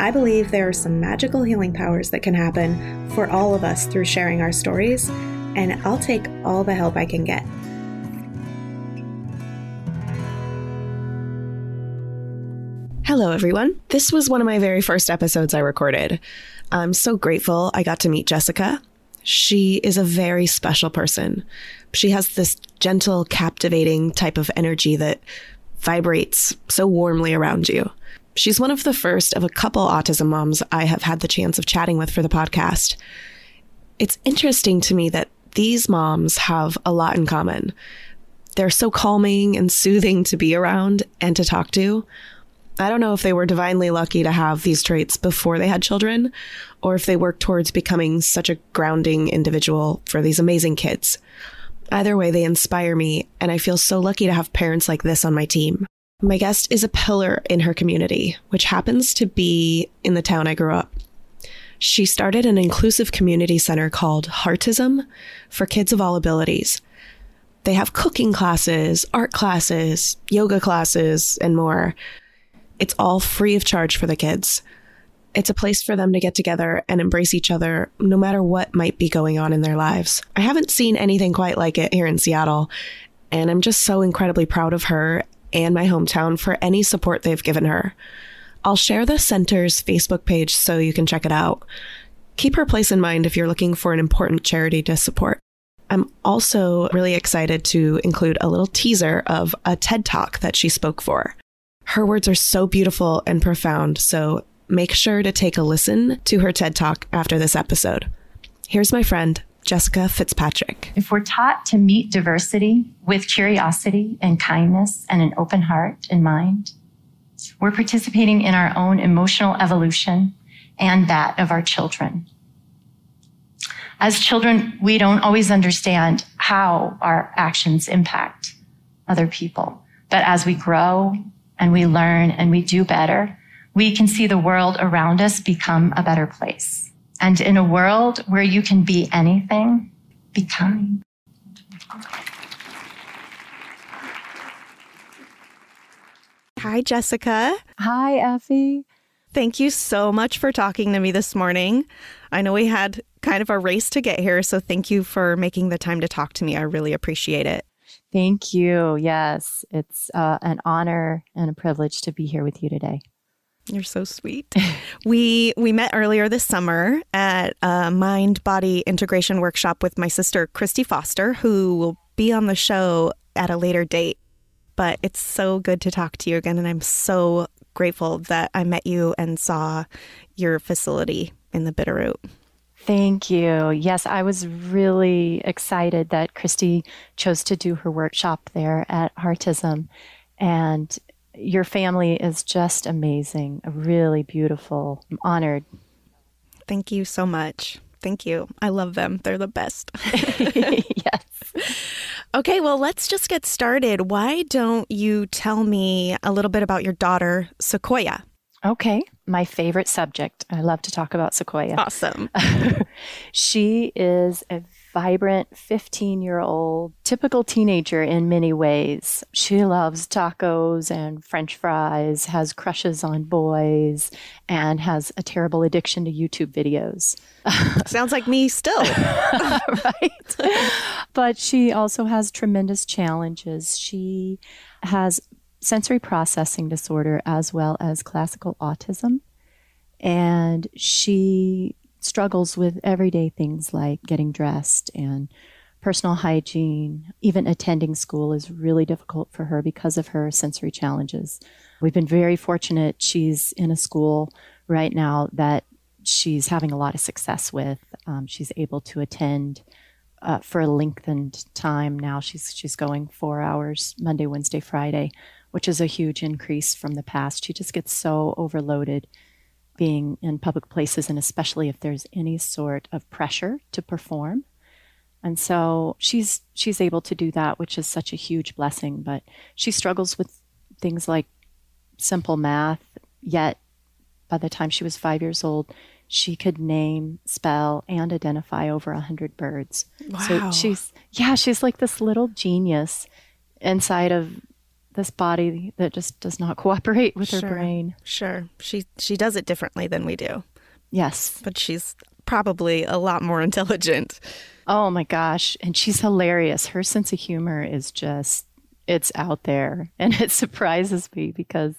I believe there are some magical healing powers that can happen for all of us through sharing our stories, and I'll take all the help I can get. Hello, everyone. This was one of my very first episodes I recorded. I'm so grateful I got to meet Jessica. She is a very special person. She has this gentle, captivating type of energy that vibrates so warmly around you. She's one of the first of a couple autism moms I have had the chance of chatting with for the podcast. It's interesting to me that these moms have a lot in common. They're so calming and soothing to be around and to talk to. I don't know if they were divinely lucky to have these traits before they had children, or if they worked towards becoming such a grounding individual for these amazing kids. Either way, they inspire me, and I feel so lucky to have parents like this on my team. My guest is a pillar in her community, which happens to be in the town I grew up. She started an inclusive community center called Heartism for kids of all abilities. They have cooking classes, art classes, yoga classes, and more. It's all free of charge for the kids. It's a place for them to get together and embrace each other no matter what might be going on in their lives. I haven't seen anything quite like it here in Seattle, and I'm just so incredibly proud of her and my hometown for any support they've given her. I'll share the center's Facebook page so you can check it out. Keep her place in mind if you're looking for an important charity to support. I'm also really excited to include a little teaser of a TED Talk that she spoke for. Her words are so beautiful and profound, so make sure to take a listen to her TED Talk after this episode. Here's my friend, Jessica Fitzpatrick. If we're taught to meet diversity with curiosity and kindness and an open heart and mind, we're participating in our own emotional evolution and that of our children. As children, we don't always understand how our actions impact other people. But as we grow and we learn and we do better, we can see the world around us become a better place. And in a world where you can be anything, be kind. Hi, Jessica. Hi, Effie. Thank you so much for talking to me this morning. I know we had kind of a race to get here, so thank you for making the time to talk to me. I really appreciate it. Thank you. Yes, it's uh, an honor and a privilege to be here with you today. You're so sweet. we we met earlier this summer at a mind body integration workshop with my sister Christy Foster, who will be on the show at a later date. But it's so good to talk to you again, and I'm so grateful that I met you and saw your facility in the Bitterroot. Thank you. Yes, I was really excited that Christy chose to do her workshop there at Heartism. And your family is just amazing, A really beautiful. I'm honored. Thank you so much. Thank you. I love them. They're the best. yes. Okay, well, let's just get started. Why don't you tell me a little bit about your daughter, Sequoia? Okay, my favorite subject. I love to talk about Sequoia. Awesome. she is a vibrant 15 year old, typical teenager in many ways. She loves tacos and french fries, has crushes on boys, and has a terrible addiction to YouTube videos. Sounds like me still. right. but she also has tremendous challenges. She has sensory processing disorder as well as classical autism. And she struggles with everyday things like getting dressed and personal hygiene. Even attending school is really difficult for her because of her sensory challenges. We've been very fortunate. She's in a school right now that she's having a lot of success with. Um, she's able to attend uh, for a lengthened time now. She's she's going four hours Monday, Wednesday, Friday, which is a huge increase from the past. She just gets so overloaded being in public places, and especially if there's any sort of pressure to perform. And so she's she's able to do that, which is such a huge blessing. But she struggles with things like simple math. Yet, by the time she was five years old, she could name, spell, and identify over a hundred birds. Wow. So she's yeah, she's like this little genius inside of this body that just does not cooperate with her brain. Sure. She she does it differently than we do, Yes. but she's probably a lot more intelligent. Oh my gosh. And she's hilarious. Her sense of humor is just, it's out there. And it surprises me because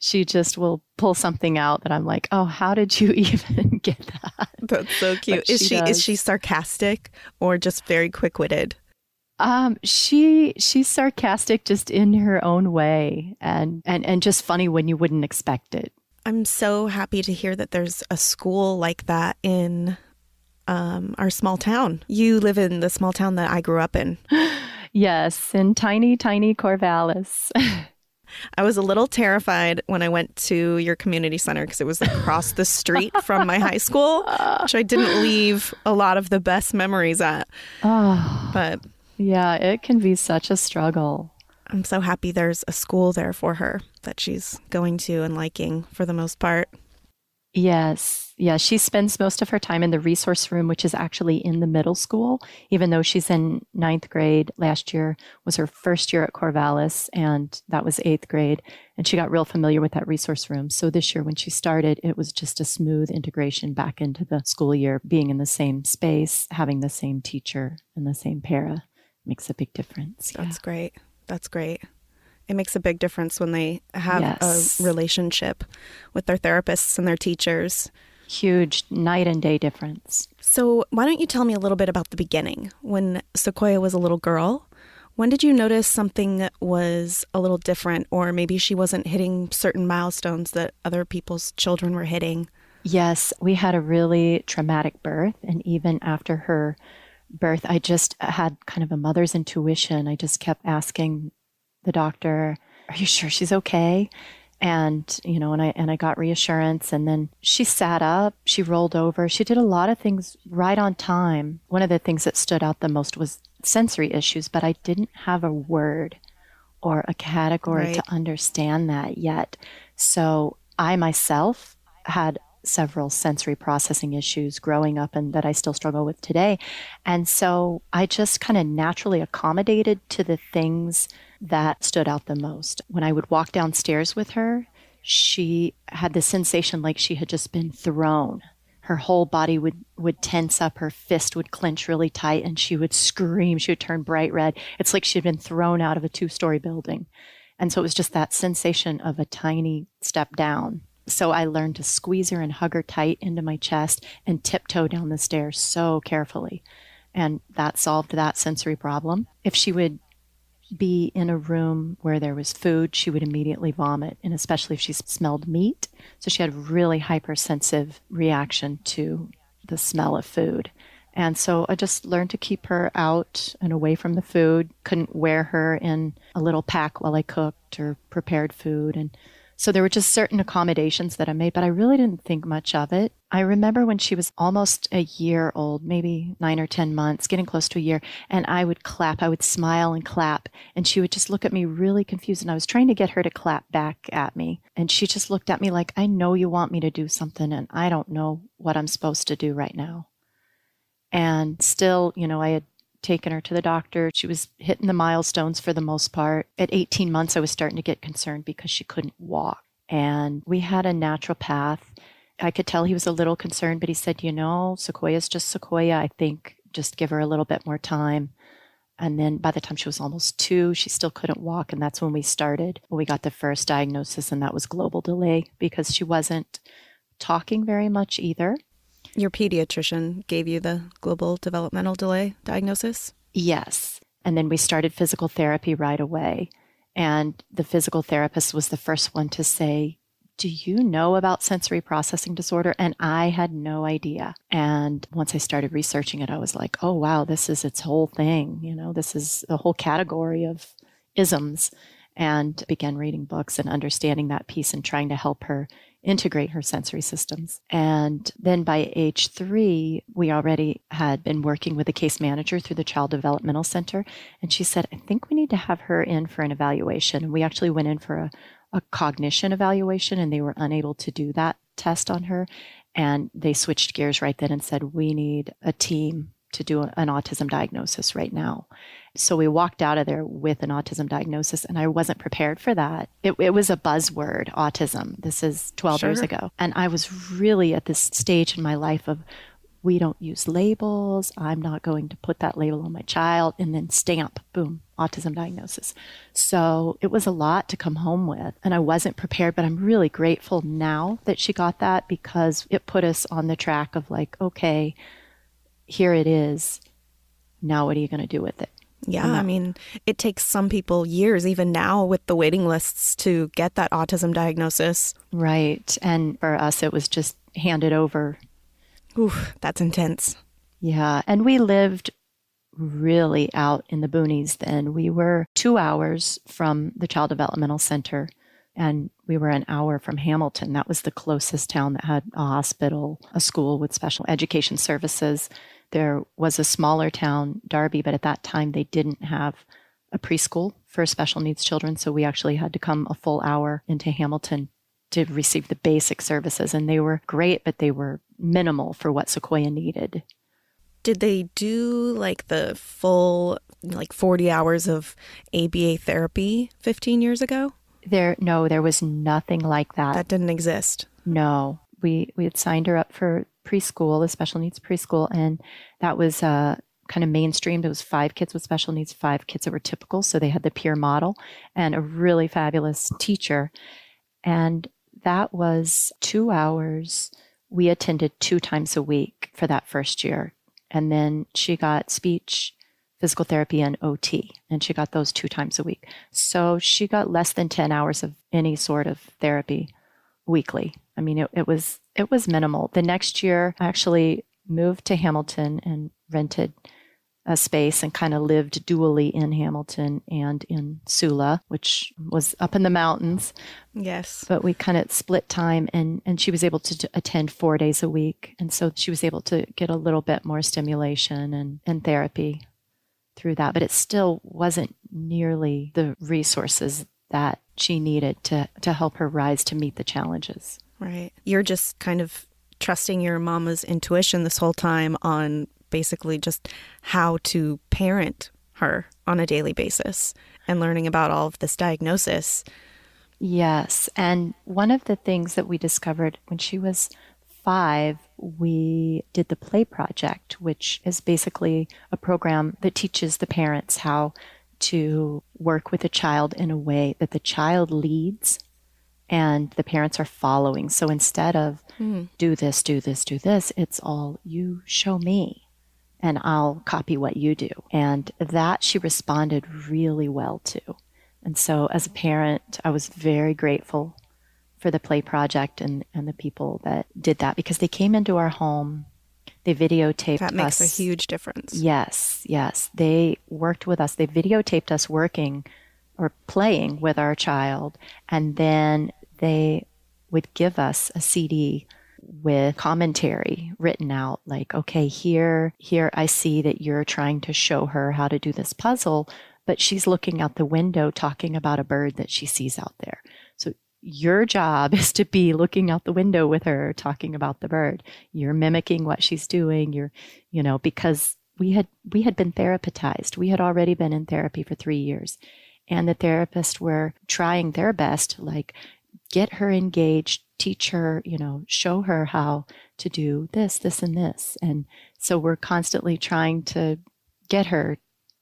she just will pull something out that I'm like, oh, how did you even get that? That's so cute. But Is she she is she sarcastic or just very quick-witted? Um, she she's sarcastic just in her own way and, and, and just funny when you wouldn't expect it. I'm so happy to hear that there's a school like that in um, our small town. You live in the small town that I grew up in. Yes, in tiny, tiny Corvallis. I was a little terrified when I went to your community center because it was across the street from my high school, which I didn't leave a lot of the best memories at. oh, But yeah, it can be such a struggle. I'm so happy there's a school there for her that she's going to and liking for the most part. Yes. Yeah. She spends most of her time in the resource room, which is actually in the middle school, even though she's in ninth grade. Last year was her first year at Corvallis, and that was eighth grade. And she got real familiar with that resource room. So this year, when she started, it was just a smooth integration back into the school year, being in the same space, having the same teacher and the same para makes a big difference. Yeah. That's great. That's great. It makes a big difference when they have Yes. a relationship with their therapists and their teachers. Huge night and day difference. So, why don't you tell me a little bit about the beginning? When Sequoia was a little girl, when did you notice something was a little different, or maybe she wasn't hitting certain milestones that other people's children were hitting? Yes, we had a really traumatic birth. And even after her birth, I just had kind of a mother's intuition. I just kept asking the doctor, Are you sure she's okay? And, you know, and I and I got reassurance and then she sat up, she rolled over, she did a lot of things right on time. One of the things that stood out the most was sensory issues, but I didn't have a word or a category Right. to understand that yet. So I myself had several sensory processing issues growing up and that I still struggle with today. And so I just kind of naturally accommodated to the things that stood out the most. When I would walk downstairs with her, she had the sensation like she had just been thrown. Her whole body would, would tense up, her fist would clench really tight, and she would scream. She would turn bright red. It's like she'd been thrown out of a two story building. And so it was just that sensation of a tiny step down. So I learned to squeeze her and hug her tight into my chest and tiptoe down the stairs so carefully. And that solved that sensory problem. If she would be in a room where there was food, she would immediately vomit, and especially if she smelled meat. So she had a really hypersensitive reaction to the smell of food. And so I just learned to keep her out and away from the food. Couldn't wear her in a little pack while I cooked or prepared food. And so there were just certain accommodations that I made, but I really didn't think much of it. I remember when she was almost a year old, maybe nine or 10 months, getting close to a year, and I would clap. I would smile and clap, and she would just look at me really confused. And I was trying to get her to clap back at me. And she just looked at me like, I know you want me to do something, and I don't know what I'm supposed to do right now. And still, you know, I had taken her to the doctor. She was hitting the milestones for the most part. At 18 months, I was starting to get concerned because she couldn't walk. And we had a naturopath. I could tell he was a little concerned, but he said, you know, Sequoia's just Sequoia. I think just give her a little bit more time. And then by the time she was almost two, she still couldn't walk. And that's when we started. When We got the first diagnosis, and that was global delay because she wasn't talking very much either. Your pediatrician gave you the global developmental delay diagnosis? Yes. And then we started physical therapy right away. And the physical therapist was the first one to say, Do you know about sensory processing disorder? And I had no idea. And once I started researching it, I was like, Oh, wow, this is its whole thing. You know, this is the whole category of isms. and began reading books and understanding that piece and trying to help her integrate her sensory systems. And then by age three, we already had been working with a case manager through the Child Developmental Center. And she said, I think we need to have her in for an evaluation. And we actually went in for a, a cognition evaluation, and they were unable to do that test on her. And they switched gears right then and said, We need a team to do an autism diagnosis right now. So we walked out of there with an autism diagnosis, and I wasn't prepared for that. It, it was a buzzword, autism. This is 12 sure. years ago. And I was really at this stage in my life of, we don't use labels. I'm not going to put that label on my child and then stamp, boom, autism diagnosis. So it was a lot to come home with. And I wasn't prepared, but I'm really grateful now that she got that because it put us on the track of like, okay, here it is. Now, what are you going to do with it? Yeah, I mean, it takes some people years, even now with the waiting lists, to get that autism diagnosis. Right. And for us, it was just handed over. Ooh, that's intense. Yeah. And we lived really out in the boonies then. We were two hours from the Child Developmental Center, and we were an hour from Hamilton. That was the closest town that had a hospital, a school with special education services. There was a smaller town, Darby, but at that time they didn't have a preschool for special needs children. So we actually had to come a full hour into Hamilton to receive the basic services. And they were great, but they were minimal for what Sequoia needed. Did they do like the full, like 40 hours of ABA therapy 15 years ago? There, no, there was nothing like that. That didn't exist. No, we we had signed her up for preschool, a special needs preschool, and that was uh, kind of mainstreamed. It was five kids with special needs, five kids that were typical. So they had the peer model and a really fabulous teacher. And that was two hours. We attended two times a week for that first year. And then she got speech, physical therapy, and OT. And she got those two times a week. So she got less than 10 hours of any sort of therapy weekly. I mean, it, it was it was minimal. The next year, I actually moved to Hamilton and rented a space and kind of lived dually in Hamilton and in Sula, which was up in the mountains. Yes. But we kind of split time and, and she was able to attend four days a week. And so she was able to get a little bit more stimulation and, and therapy through that. But it still wasn't nearly the resources that she needed to, to help her rise to meet the challenges. Right. You're just kind of trusting your mama's intuition this whole time on basically just how to parent her on a daily basis and learning about all of this diagnosis. Yes. And one of the things that we discovered when she was five, we did the Play Project, which is basically a program that teaches the parents how to work with a child in a way that the child leads and the parents are following. So instead of mm. do this, do this, do this, it's all you show me and I'll copy what you do. And that she responded really well to. And so as a parent, I was very grateful for the play project and, and the people that did that because they came into our home. They videotaped That makes us. a huge difference. Yes, yes. They worked with us. They videotaped us working or playing with our child. And then they would give us a CD with commentary written out like okay here here I see that you're trying to show her how to do this puzzle but she's looking out the window talking about a bird that she sees out there. So your job is to be looking out the window with her talking about the bird. You're mimicking what she's doing. You're you know because we had we had been therapized we had already been in therapy for 3 years. And the therapists were trying their best like get her engaged, teach her, you know, show her how to do this, this, and this. And so we're constantly trying to get her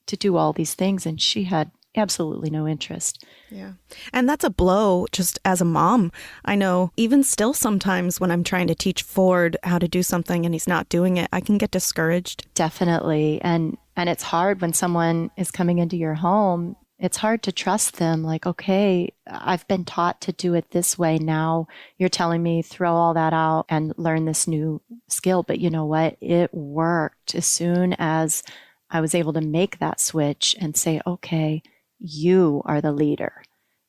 to do all these things. And she had absolutely no interest. Yeah. And that's a blow just as a mom. I know even still sometimes when I'm trying to teach Ford how to do something and he's not doing it, I can get discouraged. Definitely. And and it's hard when someone is coming into your home it's hard to trust them like okay i've been taught to do it this way now you're telling me throw all that out and learn this new skill but you know what it worked as soon as i was able to make that switch and say okay you are the leader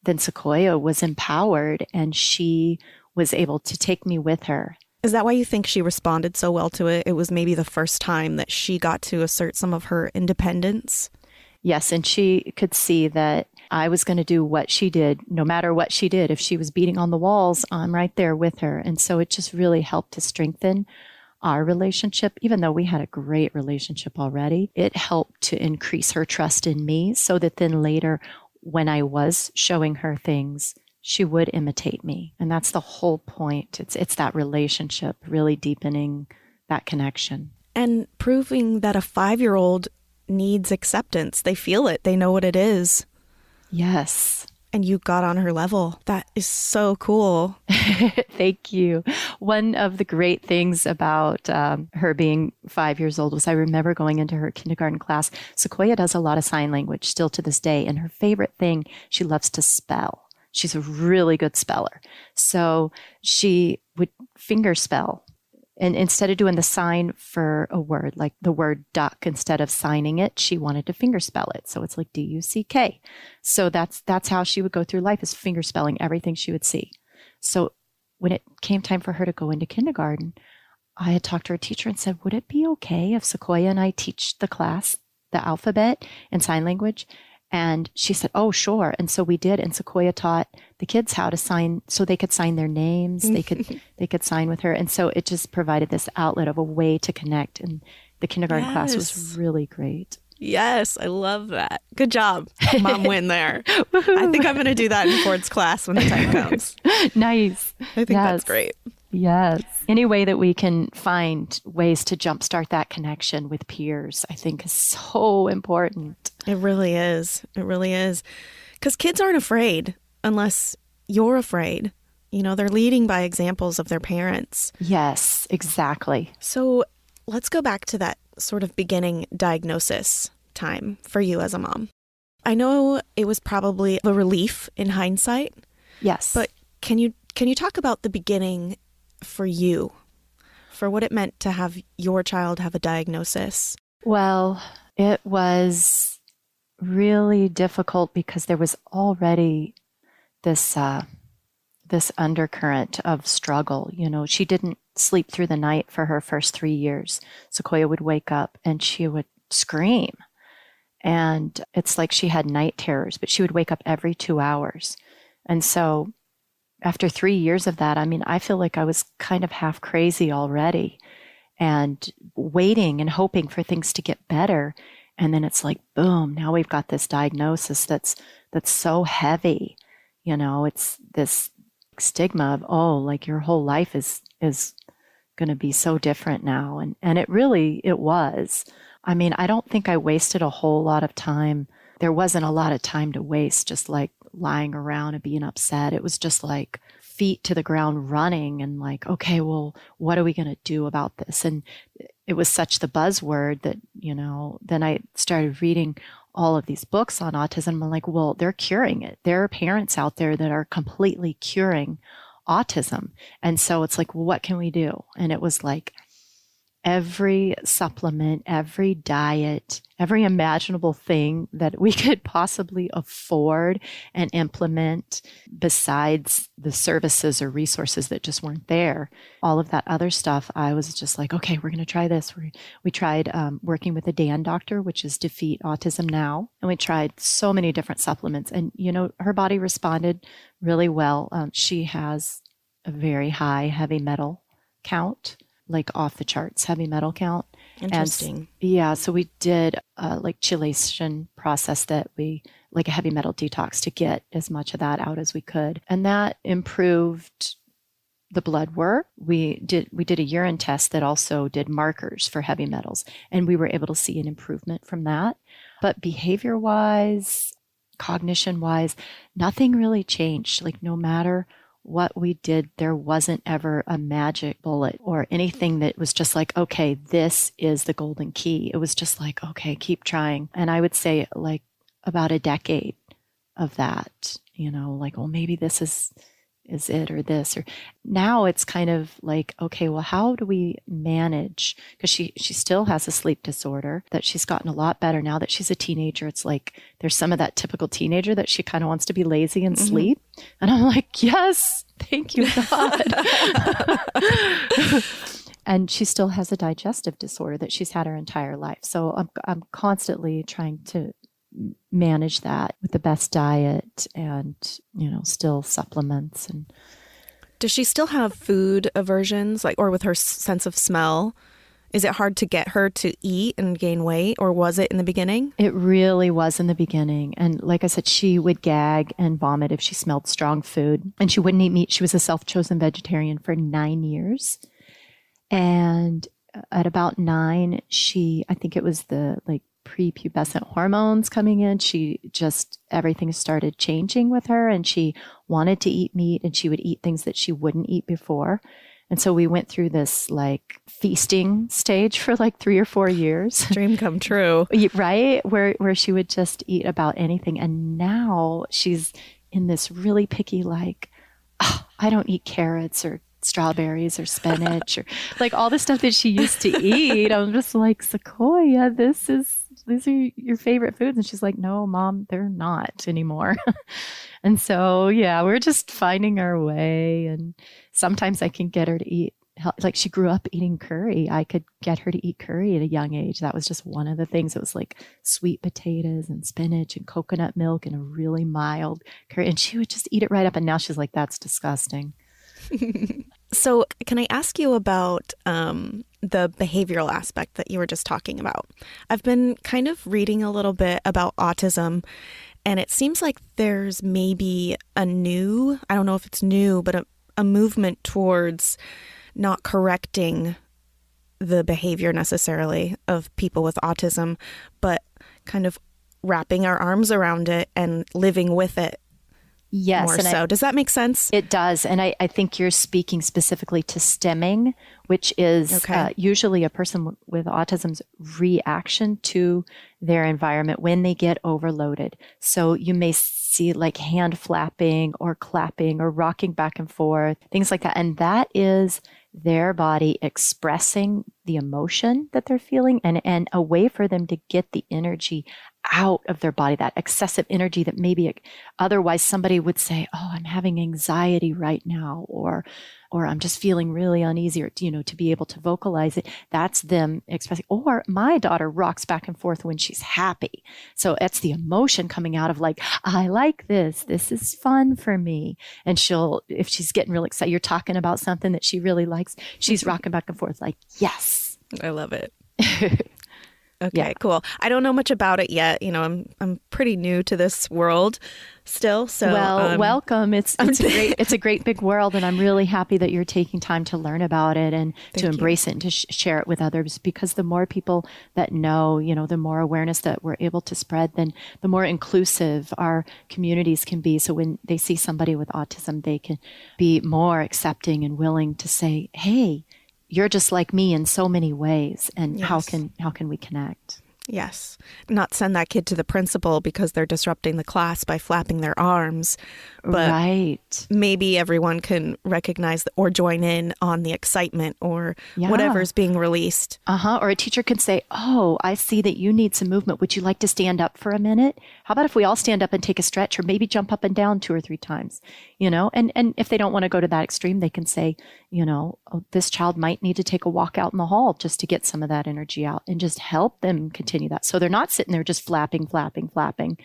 then Sequoia was empowered and she was able to take me with her. Is that why you think she responded so well to it? It was maybe the first time that she got to assert some of her independence. Yes, and she could see that I was going to do what she did, no matter what she did. If she was beating on the walls, I'm right there with her. And so it just really helped to strengthen our relationship, even though we had a great relationship already, it helped to increase her trust in me so that then later, when I was showing her things, she would imitate me. And that's the whole point. It's, it's that relationship really deepening that connection. And proving that a five year old needs acceptance. They feel it, they know what it is. Yes and you got on her level. That is so cool. Thank you. One of the great things about um, her being five years old was I remember going into her kindergarten class. Sequoia does a lot of sign language still to this day, and her favorite thing, she loves to spell. She's a really good speller. So she would finger spell and instead of doing the sign for a word, like the word duck, instead of signing it, she wanted to finger spell it. So it's like D U C K. So that's that's how she would go through life is finger spelling everything she would see. So when it came time for her to go into kindergarten, I had talked to her teacher and said, Would it be okay if Sequoia and I teach the class the alphabet and sign language? And she said, Oh, sure. And so we did. And Sequoia taught the kids how to sign so they could sign their names. They could they could sign with her. And so it just provided this outlet of a way to connect. And the kindergarten yes. class was really great. Yes, I love that. Good job. Mom win there. I think I'm going to do that in Ford's class when the time comes. nice. I think yes. that's great. Yes. Any way that we can find ways to jumpstart that connection with peers, I think is so important. It really is. It really is. Because kids aren't afraid unless you're afraid. You know, they're leading by examples of their parents. Yes, exactly. So let's go back to that sort of beginning diagnosis time for you as a mom. I know it was probably a relief in hindsight. Yes. But can you can you talk about the beginning for you, for what it meant to have your child have a diagnosis? Well, it was really difficult because there was already this uh, this undercurrent of struggle. You know, she didn't sleep through the night for her first three years. Sequoia would wake up and she would scream. And it's like she had night terrors, but she would wake up every two hours. And so after three years of that, I mean, I feel like I was kind of half crazy already and waiting and hoping for things to get better. And then it's like, boom, now we've got this diagnosis that's that's so heavy. You know, it's this stigma of, oh, like your whole life is is gonna be so different now. And and it really it was. I mean, I don't think I wasted a whole lot of time. There wasn't a lot of time to waste, just like lying around and being upset. It was just like feet to the ground running and like, okay, well, what are we going to do about this? And it was such the buzzword that, you know, then I started reading all of these books on autism. I'm like, well, they're curing it. There are parents out there that are completely curing autism. And so it's like, well, what can we do? And it was like, every supplement, every diet, every imaginable thing that we could possibly afford and implement besides the services or resources that just weren't there. All of that other stuff, I was just like, okay, we're going to try this. We, we tried um, working with a DAN doctor, which is Defeat Autism Now. And we tried so many different supplements. And, you know, her body responded really well. Um, she has a very high heavy metal count like off the charts heavy metal count. Interesting. And, yeah, so we did a like chelation process that we like a heavy metal detox to get as much of that out as we could, and that improved the blood work. We did we did a urine test that also did markers for heavy metals, and we were able to see an improvement from that. But behavior wise, cognition wise, nothing really changed. Like no matter what we did, there wasn't ever a magic bullet or anything that was just like, okay, this is the golden key. It was just like, okay, keep trying. And I would say, like, about a decade of that, you know, like, well, maybe this is is it or this or now it's kind of like okay well how do we manage? Because she she still has a sleep disorder that she's gotten a lot better. Now that she's a teenager it's like there's some of that typical teenager that she kind of wants to be lazy and mm-hmm. sleep. And i'm like yes thank you god. And she still has a digestive disorder that she's had her entire life. So i'm, I'm constantly trying to manage that with the best diet and you know still supplements and does she still have food aversions like or with her sense of smell? Is it hard to get her to eat and gain weight or was it in the beginning? It really was in the beginning and like i said she would gag and vomit if she smelled strong food and she wouldn't eat meat. She was a self-chosen vegetarian for nine years and at about nine she i think it was the like prepubescent hormones coming in. She just, everything started changing with her and she wanted to eat meat and she would eat things that she wouldn't eat before. And so we went through this like feasting stage for like three or four years. Dream come true. right? Where, where she would just eat about anything. And now she's in this really picky, like, oh, I don't eat carrots or strawberries or spinach or like all the stuff that she used to eat. I'm just like, Sequoia, this is these are your favorite foods. And she's like, no, mom, they're not anymore. and so, yeah, we're just finding our way. And sometimes I can get her to eat like she grew up eating curry. I could get her to eat curry at a young age. That was just one of the things. It was like sweet potatoes and spinach and coconut milk and a really mild curry. And she would just eat it right up. And now she's like, that's disgusting. so, can I ask you about um, the behavioral aspect that you were just talking about. I've been kind of reading a little bit about autism, and it seems like there's maybe a new, I don't know if it's new, but a, a movement towards not correcting the behavior necessarily of people with autism, but kind of wrapping our arms around it and living with it Yes. More so. I, does that make sense? It does. And I, I, think you're speaking specifically to stimming, which is okay. uh, usually a person w- with autism's reaction to their environment when they get overloaded. So you may see like hand flapping or clapping or rocking back and forth, things like that. And that is their body expressing the emotion that they're feeling and, and a way for them to get the energy out of their body, that excessive energy that maybe otherwise somebody would say, Oh, I'm having anxiety right now, or, or I'm just feeling really uneasy, or, you know, to be able to vocalize it. That's them expressing. Or my daughter rocks back and forth when she's happy. So it's the emotion coming out of like, I like this. This is fun for me. And she'll, if she's getting really excited, you're talking about something that she really likes, she's rocking back and forth like, Yes. I love it. Okay, yeah. cool. I don't know much about it yet. You know, I'm I'm pretty new to this world still. So well, um, welcome. It's it's a great it's a great big world, and I'm really happy that you're taking time to learn about it and to embrace you. it and to sh- share it with others. Because the more people that know, you know, the more awareness that we're able to spread, then the more inclusive our communities can be. So when they see somebody with autism, they can be more accepting and willing to say, "Hey." You're just like me in so many ways and yes. how can how can we connect Yes. Not send that kid to the principal because they're disrupting the class by flapping their arms. But right. maybe everyone can recognize or join in on the excitement or yeah. whatever's being released. Uh huh. Or a teacher can say, Oh, I see that you need some movement. Would you like to stand up for a minute? How about if we all stand up and take a stretch or maybe jump up and down two or three times? You know, and, and if they don't want to go to that extreme, they can say, you know, oh, this child might need to take a walk out in the hall just to get some of that energy out and just help them continue that. So they're not sitting there just flapping, flapping, flapping,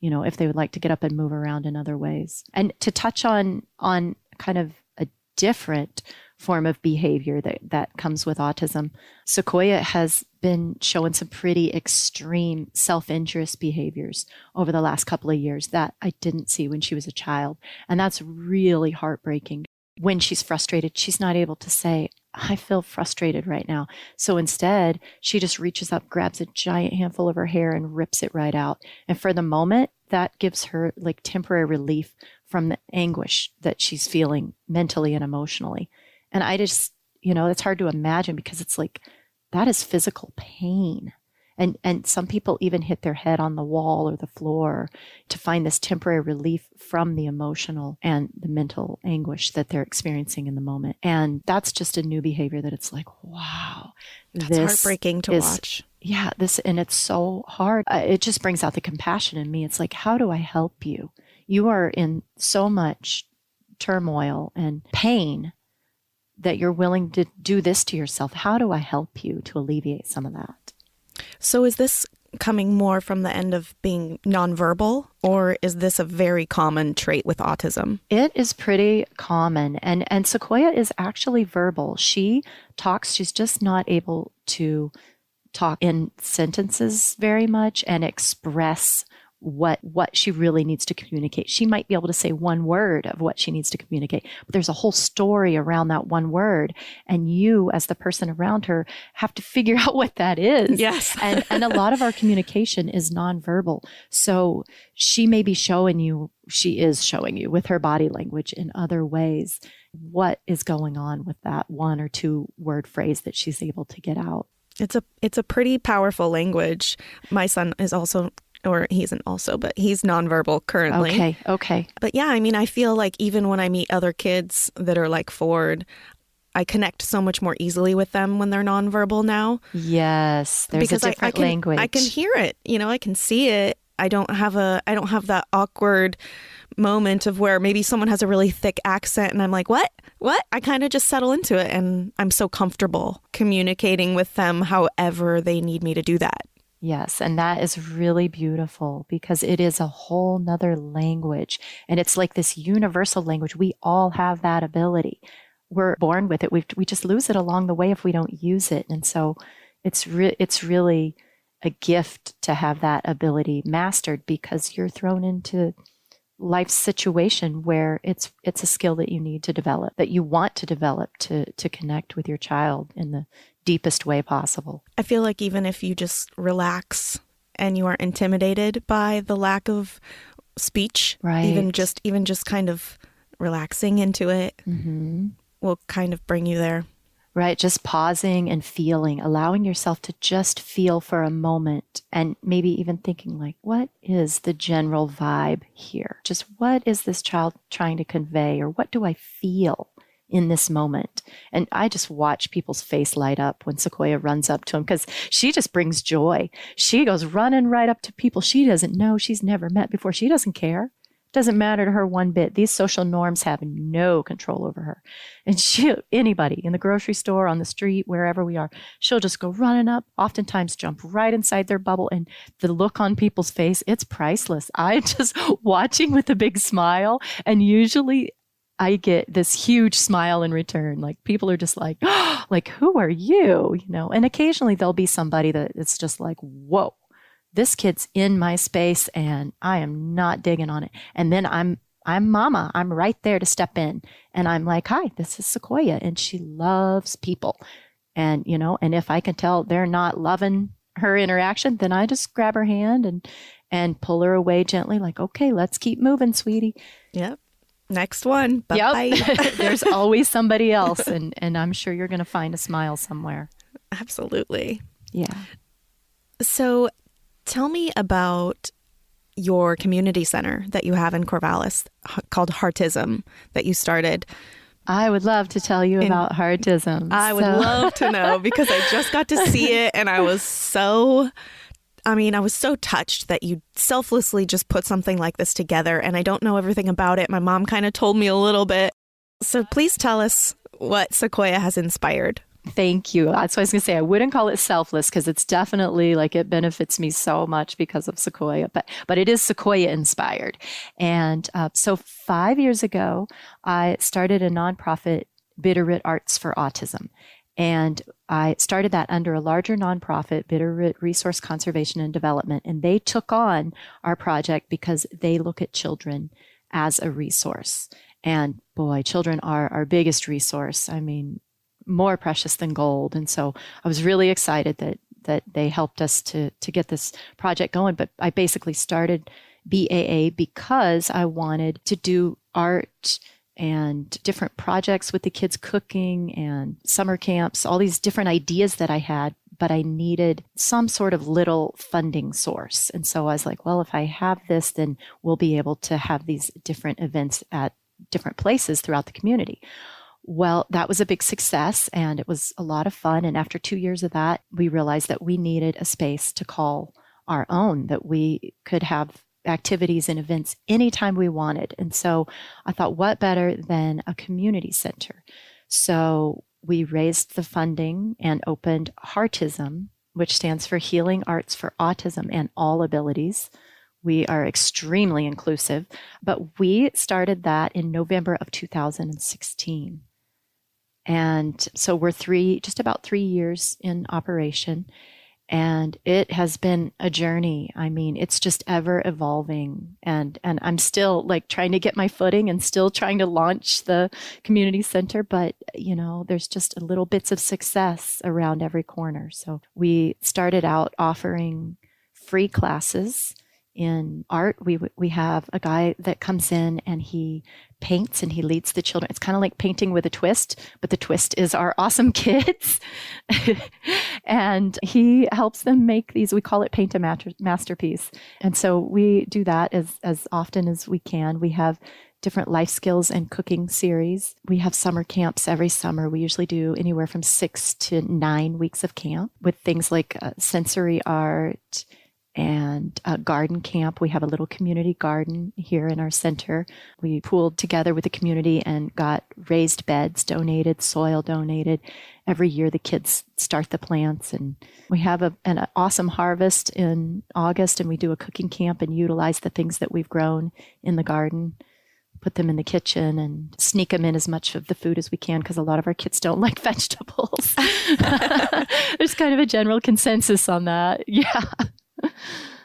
you know, if they would like to get up and move around in other ways. And to touch on on kind of a different form of behavior that, that comes with autism, Sequoia has been showing some pretty extreme self injurious behaviors over the last couple of years that I didn't see when she was a child. And that's really heartbreaking. When she's frustrated, she's not able to say, I feel frustrated right now. So instead, she just reaches up, grabs a giant handful of her hair, and rips it right out. And for the moment, that gives her like temporary relief from the anguish that she's feeling mentally and emotionally. And I just, you know, it's hard to imagine because it's like that is physical pain. And, and some people even hit their head on the wall or the floor to find this temporary relief from the emotional and the mental anguish that they're experiencing in the moment. And that's just a new behavior that it's like, wow. That's heartbreaking to is, watch. Yeah, this, and it's so hard. Uh, it just brings out the compassion in me. It's like, how do I help you? You are in so much turmoil and pain that you're willing to do this to yourself. How do I help you to alleviate some of that? So, is this coming more from the end of being nonverbal, or is this a very common trait with autism? It is pretty common, and and Sequoia is actually verbal. She talks. She's just not able to talk in sentences very much and express what what she really needs to communicate. She might be able to say one word of what she needs to communicate, but there's a whole story around that one word, and you as the person around her have to figure out what that is. Yes. and and a lot of our communication is nonverbal. So she may be showing you she is showing you with her body language in other ways what is going on with that one or two word phrase that she's able to get out. It's a it's a pretty powerful language. My son is also or he isn't also, but he's nonverbal currently. Okay, okay. But yeah, I mean, I feel like even when I meet other kids that are like Ford, I connect so much more easily with them when they're nonverbal now. Yes, there's because a different I, I can, language. I can hear it. You know, I can see it. I don't have a. I don't have that awkward moment of where maybe someone has a really thick accent and I'm like, what? What? I kind of just settle into it and I'm so comfortable communicating with them however they need me to do that. Yes, and that is really beautiful because it is a whole nother language. And it's like this universal language. We all have that ability. We're born with it. We we just lose it along the way if we don't use it. And so it's re- it's really a gift to have that ability mastered because you're thrown into life's situation where it's it's a skill that you need to develop that you want to develop to to connect with your child in the deepest way possible. I feel like even if you just relax and you are intimidated by the lack of speech, right. even just even just kind of relaxing into it mm-hmm. will kind of bring you there. Right, just pausing and feeling, allowing yourself to just feel for a moment and maybe even thinking like what is the general vibe here? Just what is this child trying to convey or what do I feel? In this moment. And I just watch people's face light up when Sequoia runs up to him because she just brings joy. She goes running right up to people she doesn't know, she's never met before. She doesn't care. Doesn't matter to her one bit. These social norms have no control over her. And she, anybody in the grocery store, on the street, wherever we are, she'll just go running up, oftentimes jump right inside their bubble. And the look on people's face, it's priceless. I'm just watching with a big smile. And usually I get this huge smile in return. Like people are just like, oh, like, who are you? You know, and occasionally there'll be somebody that it's just like, whoa, this kid's in my space and I am not digging on it. And then I'm, I'm mama. I'm right there to step in. And I'm like, hi, this is Sequoia. And she loves people. And, you know, and if I can tell they're not loving her interaction, then I just grab her hand and, and pull her away gently, like, okay, let's keep moving, sweetie. Yep. Next one. Bye yep. There's always somebody else, and, and I'm sure you're going to find a smile somewhere. Absolutely. Yeah. So tell me about your community center that you have in Corvallis called Heartism that you started. I would love to tell you about Heartism. I so. would love to know because I just got to see it and I was so I mean, I was so touched that you selflessly just put something like this together, and I don't know everything about it. My mom kind of told me a little bit. So please tell us what Sequoia has inspired. Thank you. That's what I was going to say. I wouldn't call it selfless because it's definitely like it benefits me so much because of Sequoia, but but it is Sequoia inspired. And uh, so five years ago, I started a nonprofit, Bitterroot Arts for Autism, and I started that under a larger nonprofit, Bitterroot Resource Conservation and Development. And they took on our project because they look at children as a resource. And boy, children are our biggest resource. I mean, more precious than gold. And so I was really excited that that they helped us to to get this project going. But I basically started BAA because I wanted to do art and different projects with the kids cooking and summer camps, all these different ideas that I had but I needed some sort of little funding source. And so I was like, well, if I have this, then we'll be able to have these different events at different places throughout the community. Well, that was a big success and it was a lot of fun. And after two years of that, we realized that we needed a space to call our own, that we could have activities and events anytime we wanted. And so I thought, what better than a community center? So we raised the funding and opened Heartism, which stands for Healing Arts for Autism and All Abilities. We are extremely inclusive, but we started that in November of 2016. And so we're three, just about three years in operation. And it has been a journey. I mean, it's just ever evolving. And, and I'm still like trying to get my footing and still trying to launch the community center. But, you know, there's just little bits of success around every corner. So we started out offering free classes in art we we have a guy that comes in and he paints and he leads the children. It's kind of like painting with a twist but the twist is our awesome kids. And he helps them make these we call it paint a master, masterpiece. And so we do that as as often as we can. We have different life skills and cooking series. We have summer camps every summer. We usually do anywhere from 6 to 9 weeks of camp with things like uh, sensory art and a garden camp. We have a little community garden here in our center. We pooled together with the community and got raised beds donated, soil donated. Every year the kids start the plants and we have a, an awesome harvest in August and we do a cooking camp and utilize the things that we've grown in the garden put them in the kitchen and sneak them in as much of the food as we can because a lot of our kids don't like vegetables. There's kind of a general consensus on that. Yeah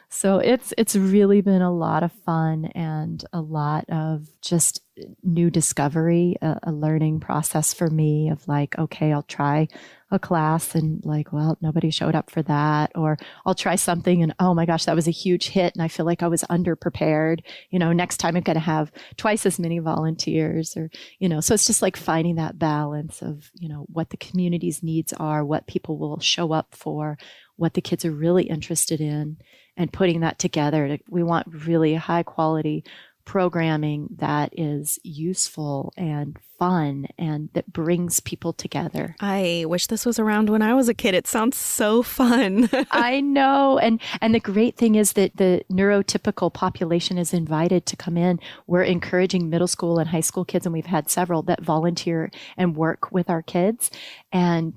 so it's it's really been a lot of fun and a lot of just new discovery a, a, learning process for me of like okay i'll try a class and like well nobody showed up for that or i'll try something and oh my gosh that was a huge hit and i feel like i was underprepared. You know next time i'm going to have twice as many volunteers or you know so it's just like finding that balance of you know what the community's needs are what people will show up for what the kids are really interested in and putting that together. We want really high quality programming that is useful and fun and that brings people together. I wish this was around when I was a kid. It sounds so fun. I know. And and the great thing is that the neurotypical population is invited to come in. We're encouraging middle school and high school kids and we've had several that volunteer and work with our kids and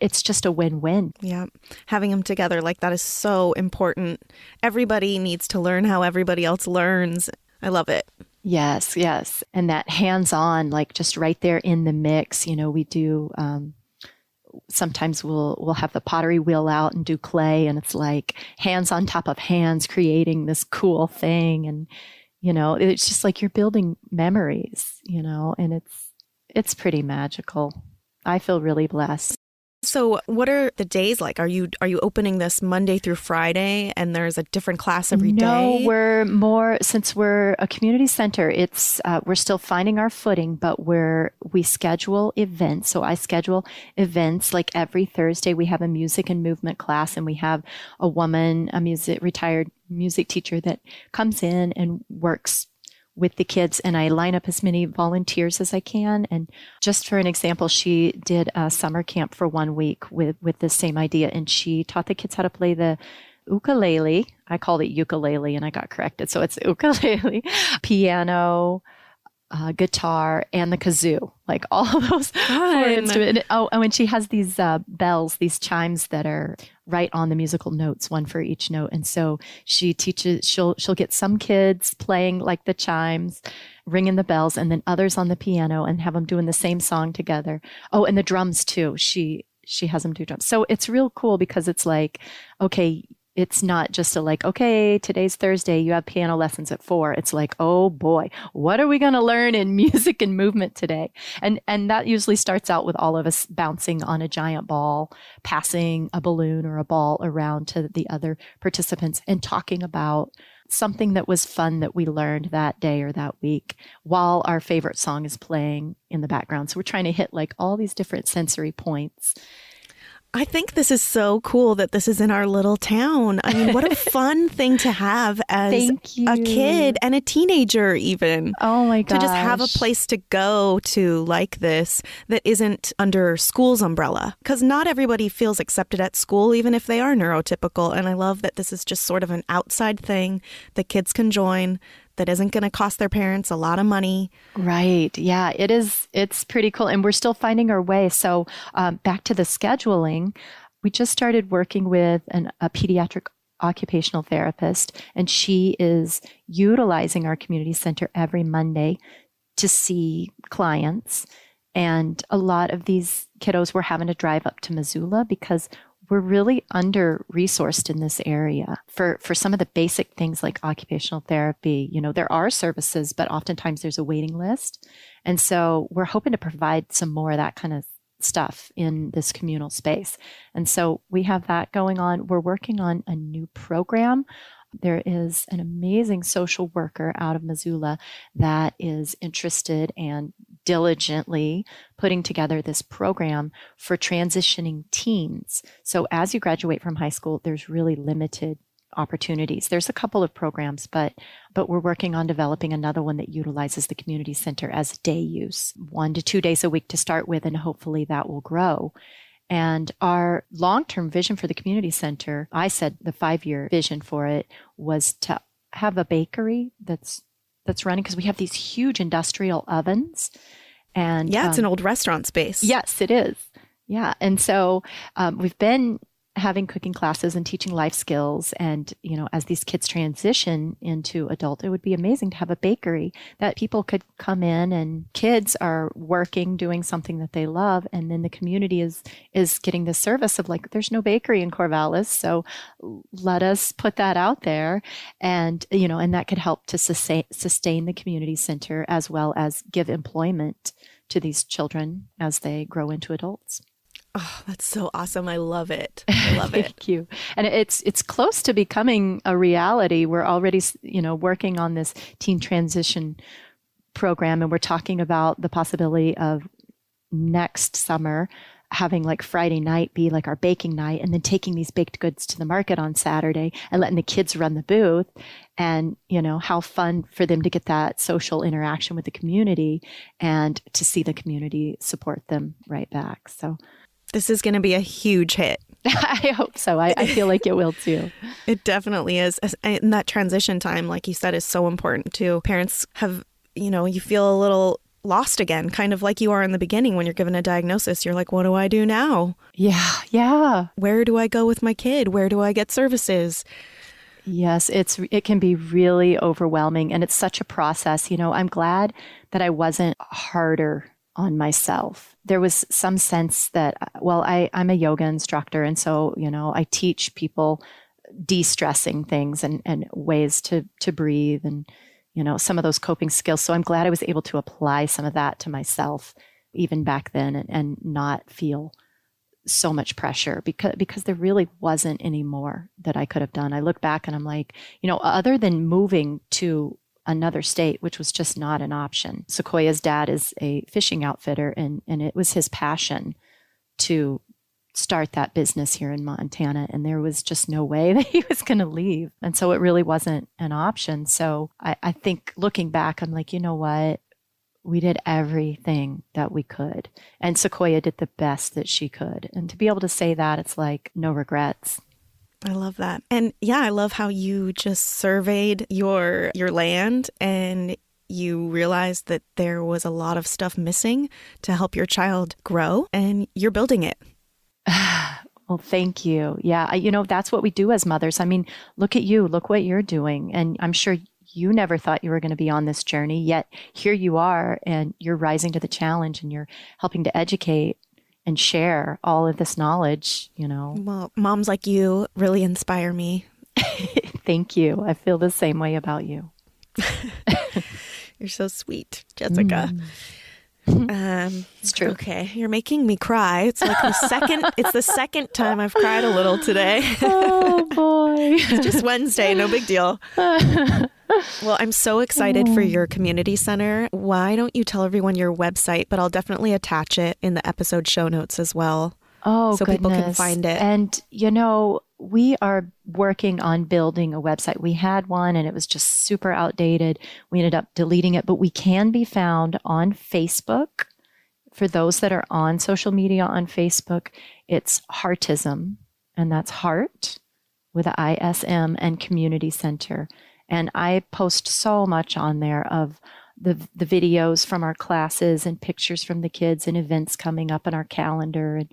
it's just a win-win. Yeah. Having them together like that is so important. Everybody needs to learn how everybody else learns. I love it. Yes, yes. And that hands-on like just right there in the mix, you know, we do um, sometimes we'll we'll have the pottery wheel out and do clay and it's like hands on top of hands creating this cool thing and you know, it's just like you're building memories, you know, and it's it's pretty magical. I feel really blessed. So, what are the days like? Are you are you opening this Monday through Friday, and there's a different class every no, day? no, we're more since we're a community center. It's uh, we're still finding our footing, but we're we schedule events. So I schedule events like every Thursday. We have a music and movement class, and we have a woman, a music retired music teacher that comes in and works with the kids and I line up as many volunteers as I can. And just for an example, she did a summer camp for one week with, with the same idea. And she taught the kids how to play the ukulele. I called it ukulele and I got corrected. So it's ukulele, piano, uh, guitar and the kazoo, like all of those four instruments. Oh, and when she has these uh, bells, these chimes that are right on the musical notes, one for each note, and so she teaches. She'll she'll get some kids playing like the chimes, ringing the bells, and then others on the piano, and have them doing the same song together. Oh, and the drums too. She she has them do drums. So it's real cool because it's like, okay, it's not just a like, okay, today's Thursday, you have piano lessons at four. It's like, oh boy, what are we going to learn in music and movement today? And, and that usually starts out with all of us bouncing on a giant ball, passing a balloon or a ball around to the other participants and talking about something that was fun that we learned that day or that week while our favorite song is playing in the background. So we're trying to hit like all these different sensory points I think this is so cool that this is in our little town. I mean, what a fun thing to have as a kid and a teenager, even. Oh my god! To just have a place to go to like this that isn't under school's umbrella. Because not everybody feels accepted at school, even if they are neurotypical. And I love that this is just sort of an outside thing that kids can join that isn't going to cost their parents a lot of money. Right. Yeah, it is. It's pretty cool. And we're still finding our way. So, um, back to the scheduling, we just started working with an, a pediatric occupational therapist, and she is utilizing our community center every Monday to see clients. And a lot of these kiddos were having to drive up to Missoula because we're really under resourced in this area for for some of the basic things like occupational therapy. You know there are services but oftentimes there's a waiting list. And so we're hoping to provide some more of that kind of stuff in this communal space. And so we have that going on. We're working on a new program. There is an amazing social worker out of Missoula that is interested and diligently putting together this program for transitioning teens. So as you graduate from high school, there's really limited opportunities. There's a couple of programs, but but we're working on developing another one that utilizes the community center as day use, 1 to 2 days a week to start with and hopefully that will grow. And our long term vision for the community center, I said the five year vision for it was to have a bakery that's that's running because we have these huge industrial ovens. And yeah, it's um, an old restaurant space. Yes, it is. Yeah. And so um, we've been having cooking classes and teaching life skills. And you know as these kids transition into adult it would be amazing to have a bakery that people could come in and kids are working doing something that they love. And then the community is is getting the service of like there's no bakery in Corvallis. So let us put that out there. And you know and that could help to sustain sustain the community center as well as give employment to these children as they grow into adults Oh, that's so awesome. I love it. I love Thank it. Thank you. And it's it's close to becoming a reality. We're already, you know, working on this teen transition program and we're talking about the possibility of next summer having like Friday night be like our baking night and then taking these baked goods to the market on Saturday and letting the kids run the booth and you know how fun for them to get that social interaction with the community and to see the community support them right back. So this is going to be a huge hit. I hope so. I, I, feel like it will too. it definitely is. And that transition time, like you said, is so important too. Parents have, you know, you feel a little lost again, kind of like you are in the beginning when you're given a diagnosis. You're like, what do I do now? Yeah, yeah. Where do I go with my kid? Where do I get services? Yes, it's it can be really overwhelming and it's such a process. You know, I'm glad that I wasn't harder on myself. There was some sense that, well, I, I'm a yoga instructor, and so, you know, I teach people de stressing things and, and ways to, to breathe and, you know, some of those coping skills. So I'm glad I was able to apply some of that to myself even back then and, and not feel so much pressure because because there really wasn't any more that I could have done. I look back and I'm like, you know, other than moving to another state, which was just not an option. Sequoia's dad is a fishing outfitter, and, and it was his passion to start that business here in Montana. And there was just no way that he was going to leave. And so it really wasn't an option. So I, I think looking back, I'm like, you know what? We did everything that we could. And Sequoia did the best that she could. And to be able to say that, it's like no regrets. I love that. And yeah, I love how you just surveyed your your land and you realized that there was a lot of stuff missing to help your child grow and you're building it. well, thank you. Yeah, I, you know, that's what we do as mothers. I mean, look at you, look what you're doing. And I'm sure you never thought you were going to be on this journey, yet here you are and you're rising to the challenge and you're helping to educate and share all of this knowledge, you know. Well, moms like you really inspire me. Thank you. I feel the same way about you. You're so sweet, Jessica. Mm. Um, it's true. Okay, you're making me cry. It's like the second. it's the second time I've cried a little today. oh boy! it's just Wednesday. No big deal. Well, I'm so excited for your community center. Why don't you tell everyone your website? But I'll definitely attach it in the episode show notes as well. Oh, so goodness. people can find it. And you know, we are working on building a website. We had one and it was just super outdated. We ended up deleting it, but we can be found on Facebook. For those that are on social media on Facebook, it's Heartism, and that's Heart with a ISM and Community Center. And I post so much on there of the the videos from our classes and pictures from the kids and events coming up in our calendar and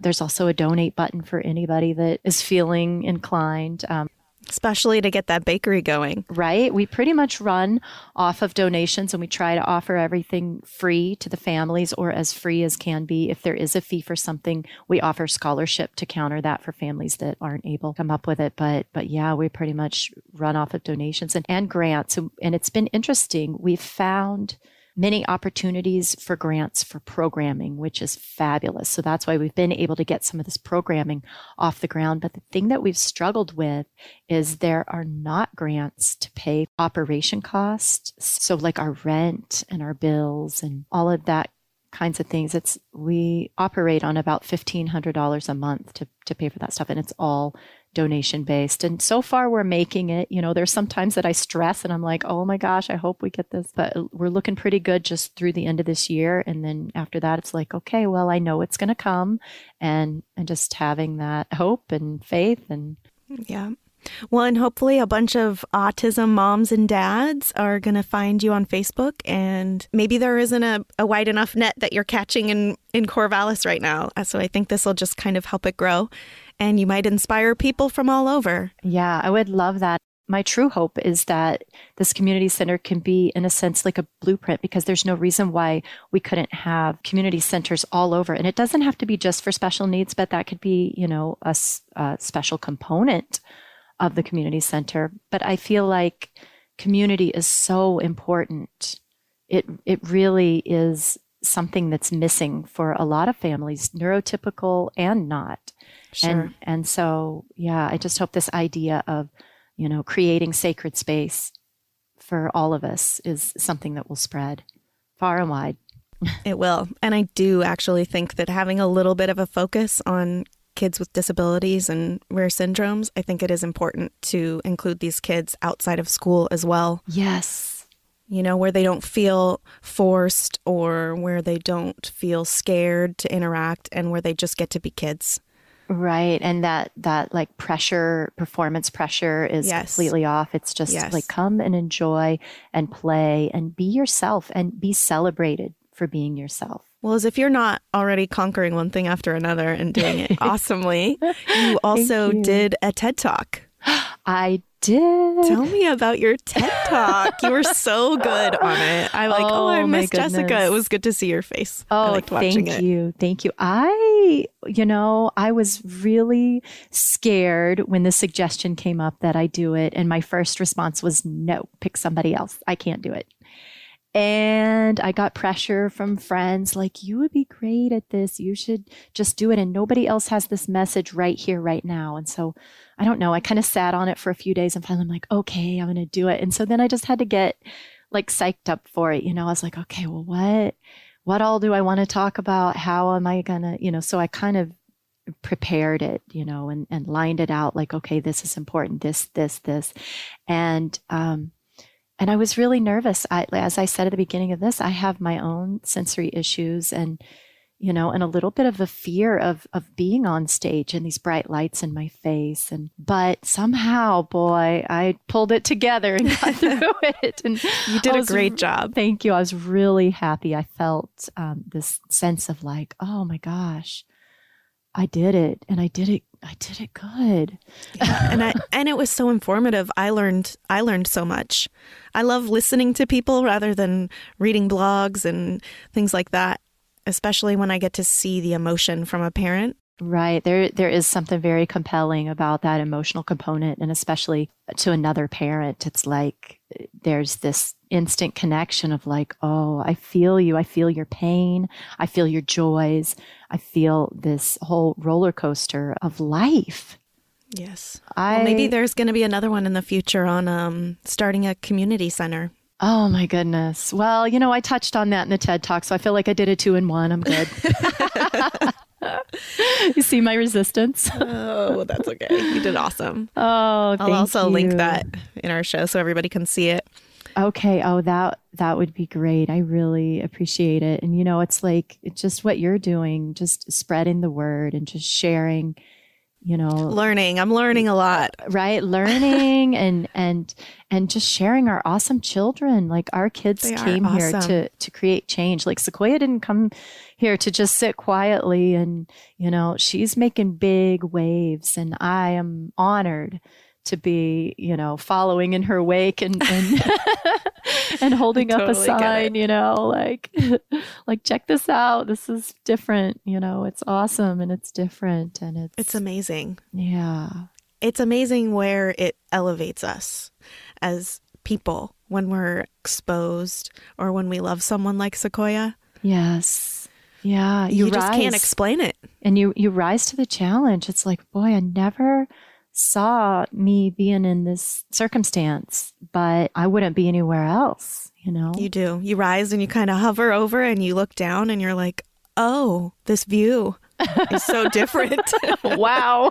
there's also a donate button for anybody that is feeling inclined. Um, especially to get that bakery going. right? We pretty much run off of donations and we try to offer everything free to the families or as free as can be. If there is a fee for something, we offer scholarship to counter that for families that aren't able to come up with it. But but yeah, we pretty much run off of donations and, and grants. And, and it's been interesting. We've found many opportunities for grants for programming, which is fabulous. So that's why we've been able to get some of this programming off the ground. But the thing that we've struggled with is there are not grants to pay operation costs. So like our rent and our bills and all of that kinds of things. It's we operate on about fifteen hundred dollars a month to to pay for that stuff, and it's all donation based. And so far, we're making it. You know, there's some times that I stress and I'm like, oh my gosh, I hope we get this. But we're looking pretty good just through the end of this year. And then after that, it's like, okay, well, I know it's going to come, and and just having that hope and faith and Yeah. Well, and hopefully a bunch of autism moms and dads are going to find you on Facebook. And maybe there isn't a, a wide enough net that you're catching in, in Corvallis right now. Uh, So I think this will just kind of help it grow. And you might inspire people from all over. Yeah, I would love that. My true hope is that this community center can be, in a sense, like a blueprint because there's no reason why we couldn't have community centers all over. And it doesn't have to be just for special needs, but that could be, you know, a special component of the community center. But I feel like community is so important. It it really is something that's missing for a lot of families, neurotypical and not. Sure. And and so yeah, I just hope this idea of, you know, creating sacred space for all of us is something that will spread far and wide. It will. And I do actually think that having a little bit of a focus on kids with disabilities and rare syndromes, I think it is important to include these kids outside of school as well. Yes. you know, where they don't feel forced or where they don't feel scared to interact and where they just get to be kids. Right. And that that like pressure, performance pressure is Yes. completely off. It's just Yes. like come and enjoy and play and be yourself and be celebrated for being yourself. Well, as if you're not already conquering one thing after another and doing it awesomely, you also you. did a TED Talk. I did. Tell me about your TED Talk. You were so good on it. I'm like, oh, I Oh, my miss Jessica. It was good to see your face. I Oh, liked watching thank it. you. Thank you. I, you know, I was really scared when the suggestion came up that I do it. And my first response was, no, pick somebody else. I can't do it. And I got pressure from friends like, you would be great at this. You should just do it. And nobody else has this message right here, right now. And so I don't know. I kind of sat on it for a few days and finally I'm like, okay, I'm going to do it. And so then I just had to get like psyched up for it. You know, I was like, okay, well, what? what all do I want to talk about? How am I going to, you know, so I kind of prepared it, you know, and, and lined it out like, okay, this is important, this, this, this. And, um, and I was really nervous. I, as I said at the beginning of this, I have my own sensory issues and, you know, and a little bit of a fear of, of being on stage and these bright lights in my face. And, but somehow, boy, I pulled it together and got through it. And You did I a was great job. Thank you. I was really happy. I felt um, this sense of like, oh my gosh, I did it, and I did it. I did it good. and I and it was so informative. I learned I learned so much. I love listening to people rather than reading blogs and things like that, especially when I get to see the emotion from a parent. Right. There there is something very compelling about that emotional component and especially to another parent. It's like there's this instant connection of like, "Oh, I feel you. I feel your pain. I feel your joys. I feel this whole roller coaster of life." Yes. I Well, maybe there's going to be another one in the future on um, starting a community center. Oh my goodness. Well, you know, I touched on that in the TED Talk, so I feel like I did a two in one. I'm good. see my resistance? oh, that's okay. You did awesome. Oh, I'll also you. link that in our show so everybody can see it. Okay. Oh, that that would be great. I really appreciate it. And you know, it's like it's just what you're doing, just spreading the word and just sharing, you know, Learning. I'm learning a lot. right? Learning and and and just sharing our awesome children. Like our kids They came here to to create change. Like Sequoia didn't come here to just sit quietly and, you know, she's making big waves and I am honored to be, you know, following in her wake and and, and holding up a totally sign, you know, like like check this out. This is different, you know, it's awesome and it's different and it's It's amazing. yeah. It's amazing where it elevates us as people when we're exposed or when we love someone like Sequoia. Yes. Yeah. You, You, just rise can't explain it. and you you rise to the challenge. It's like, boy, I never saw me being in this circumstance, but I wouldn't be anywhere else, you know? You do. You rise and you kind of hover over and you look down and you're like, oh, this view is so different. wow.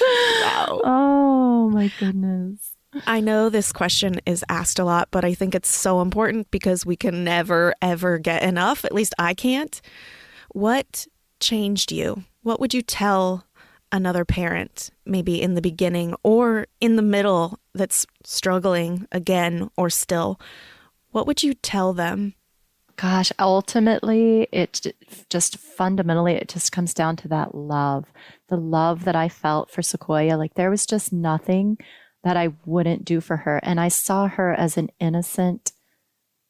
wow. Oh my goodness. I know this question is asked a lot, but I think it's so important because we can never, ever get enough. At least I can't. What changed you? What would you tell another parent, maybe in the beginning or in the middle that's struggling again or still? What would you tell them? Gosh, ultimately, it just fundamentally, it just comes down to that love. The love that I felt for Sequoia. Like there was just nothing that I wouldn't do for her. And I saw her as an innocent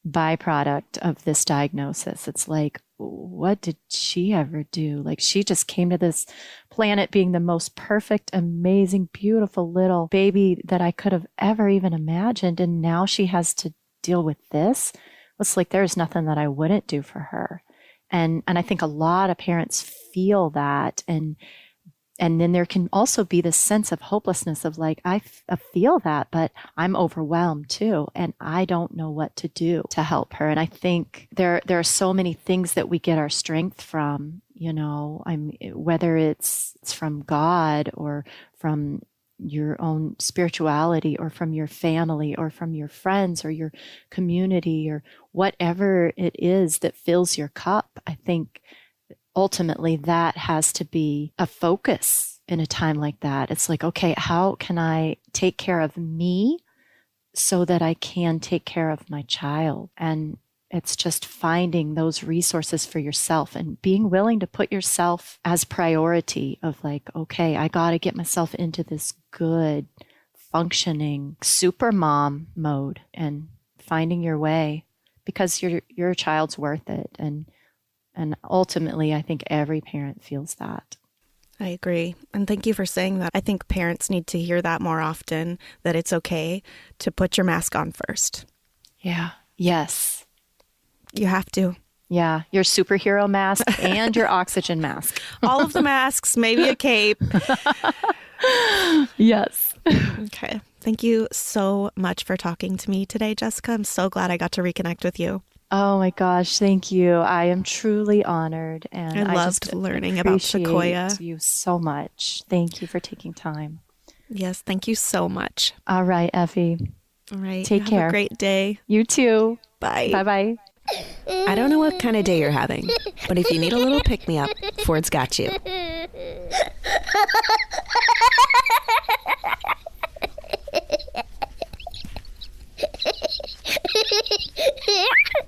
byproduct of this diagnosis. It's like, what did she ever do? Like she just came to this planet being the most perfect, amazing, beautiful little baby that I could have ever even imagined. And now she has to deal with this it's like there's nothing that I wouldn't do for her. And and I think a lot of parents feel that and and then there can also be this sense of hopelessness of like I, f- I feel that but I'm overwhelmed too and I don't know what to do to help her. And I think there there are so many things that we get our strength from you know? I'm whether it's it's from God or from your own spirituality or from your family or from your friends or your community or whatever it is that fills your cup, I think ultimately that has to be a focus in a time like that. It's like, okay, how can I take care of me so that I can take care of my child? And it's just finding those resources for yourself and being willing to put yourself as priority of like, okay, I got to get myself into this good, functioning super mom mode and finding your way because your your child's worth it and and ultimately I think every parent feels that. I agree. And thank you for saying that. I think parents need to hear that more often that it's okay to put your mask on first. Yeah. Yes. You have to. Yeah, your superhero mask and your oxygen mask. All of the masks, maybe a cape. Yes. Okay. Thank you so much for talking to me today, Jessica. I'm so glad I got to reconnect with you. Oh my gosh, thank you. I am truly honored and I, I loved learning about Sequoia. You so much. Thank you for taking time. Yes, thank you so much. All right, Effie. All right. Take care. Have a great day. You too. Bye. Bye bye. I don't know what kind of day you're having, but if you need a little pick me up, Ford's got you.